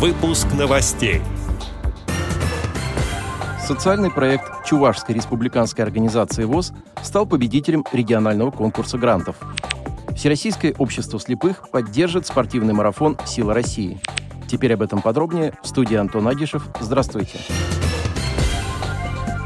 Выпуск новостей. Социальный проект Чувашской республиканской организации ВОЗ стал победителем регионального конкурса грантов. Всероссийское общество слепых поддержит спортивный марафон «Сила России». Теперь об этом подробнее в студии Антон Агишев. Здравствуйте.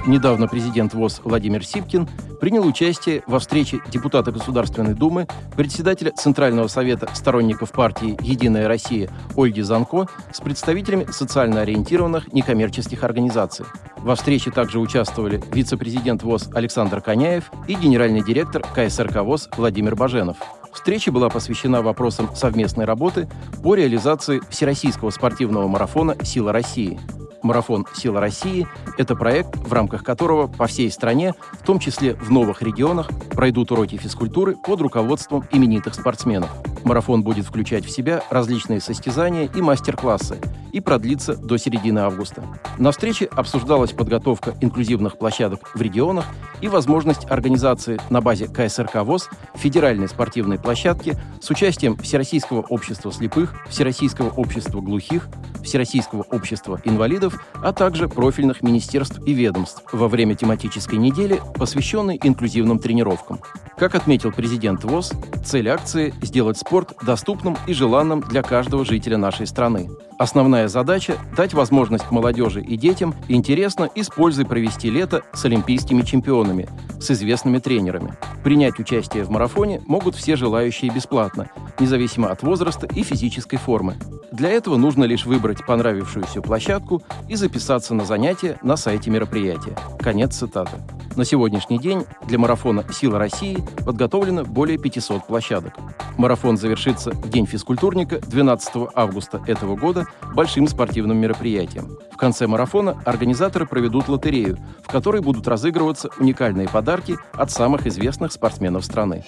Недавно президент ВОЗ Владимир Сипкин принял участие во встрече депутата Государственной Думы, председателя Центрального совета сторонников партии «Единая Россия» Ольги Занко с представителями социально ориентированных некоммерческих организаций. Во встрече также участвовали вице-президент ВОЗ Александр Коняев и генеральный директор КСРК ВОЗ Владимир Баженов. Встреча была посвящена вопросам совместной работы по реализации Всероссийского спортивного марафона «Сила России». Марафон «Сила России» — это проект, в рамках которого по всей стране, в том числе в новых регионах, пройдут уроки физкультуры под руководством именитых спортсменов. Марафон будет включать в себя различные состязания и мастер-классы и продлится до середины августа. На встрече обсуждалась подготовка инклюзивных площадок в регионах и возможность организации на базе КСРК ВОЗ федеральной спортивной площадки с участием Всероссийского общества слепых, Всероссийского общества глухих, Всероссийского общества инвалидов, а также профильных министерств и ведомств во время тематической недели, посвященной инклюзивным тренировкам. Как отметил президент ВОЗ, цель акции – сделать спорт доступным и желанным для каждого жителя нашей страны. Основная задача – дать возможность молодежи и детям интересно и с пользой провести лето с олимпийскими чемпионами, с известными тренерами. Принять участие в марафоне могут все желающие бесплатно, независимо от возраста и физической формы. Для этого нужно лишь выбрать понравившуюся площадку и записаться на занятия на сайте мероприятия. Конец цитаты. На сегодняшний день для марафона «Сила России» подготовлено более 500 площадок. Марафон завершится в День физкультурника 12 августа этого года большим спортивным мероприятием. В конце марафона организаторы проведут лотерею, в которой будут разыгрываться уникальные подарки от самых известных спортсменов страны.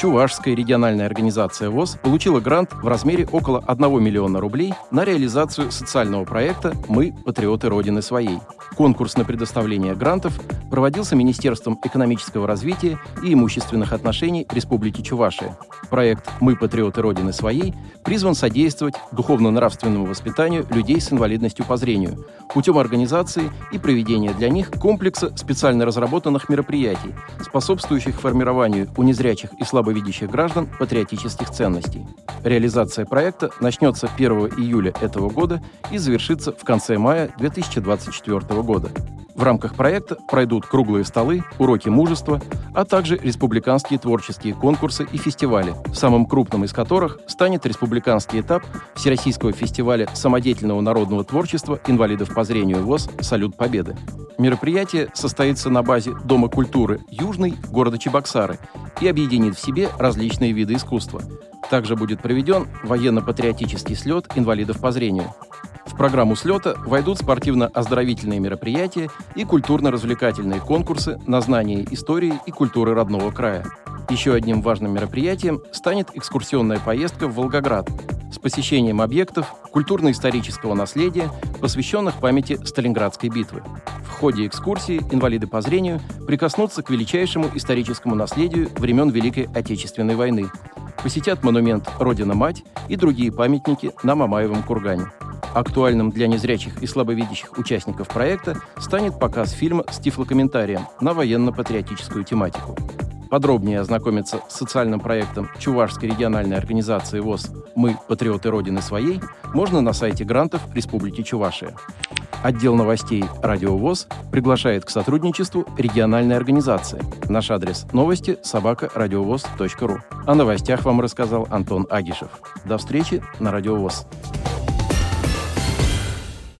Чувашская региональная организация ВОЗ получила грант в размере около 1 миллиона рублей на реализацию социального проекта «Мы – патриоты Родины своей». Конкурс на предоставление грантов проводился Министерством экономического развития и имущественных отношений Республики Чувашия. Проект «Мы – патриоты Родины своей» призван содействовать духовно-нравственному воспитанию людей с инвалидностью по зрению путем организации и проведения для них комплекса специально разработанных мероприятий, способствующих формированию у незрячих и слабо слабовидящих граждан патриотических ценностей. Реализация проекта начнется 1 июля этого года и завершится в конце мая 2024 года. В рамках проекта пройдут круглые столы, уроки мужества, а также республиканские творческие конкурсы и фестивали, самым крупным из которых станет республиканский этап Всероссийского фестиваля самодеятельного народного творчества инвалидов по зрению ВОЗ «Салют Победы». Мероприятие состоится на базе Дома культуры «Южный» города Чебоксары и объединит в себе различные виды искусства. Также будет проведен военно-патриотический слет инвалидов по зрению. Программу слета войдут спортивно-оздоровительные мероприятия и культурно-развлекательные конкурсы на знание истории и культуры родного края. Еще одним важным мероприятием станет экскурсионная поездка в Волгоград с посещением объектов культурно-исторического наследия, посвященных памяти Сталинградской битвы. В ходе экскурсии инвалиды по зрению прикоснутся к величайшему историческому наследию времен Великой Отечественной войны, посетят монумент «Родина-мать» и другие памятники на Мамаевом кургане. Актуальным для незрячих и слабовидящих участников проекта станет показ фильма с тифлокомментарием на военно-патриотическую тематику. Подробнее ознакомиться с социальным проектом Чувашской региональной организации ВОЗ «Мы – патриоты Родины своей» можно на сайте грантов Республики Чувашия. Отдел новостей «Радио ВОЗ» приглашает к сотрудничеству региональной организации. Наш адрес новости – собакарадиовоз.ру. О новостях вам рассказал Антон Агишев. До встречи на «Радио ВОЗ».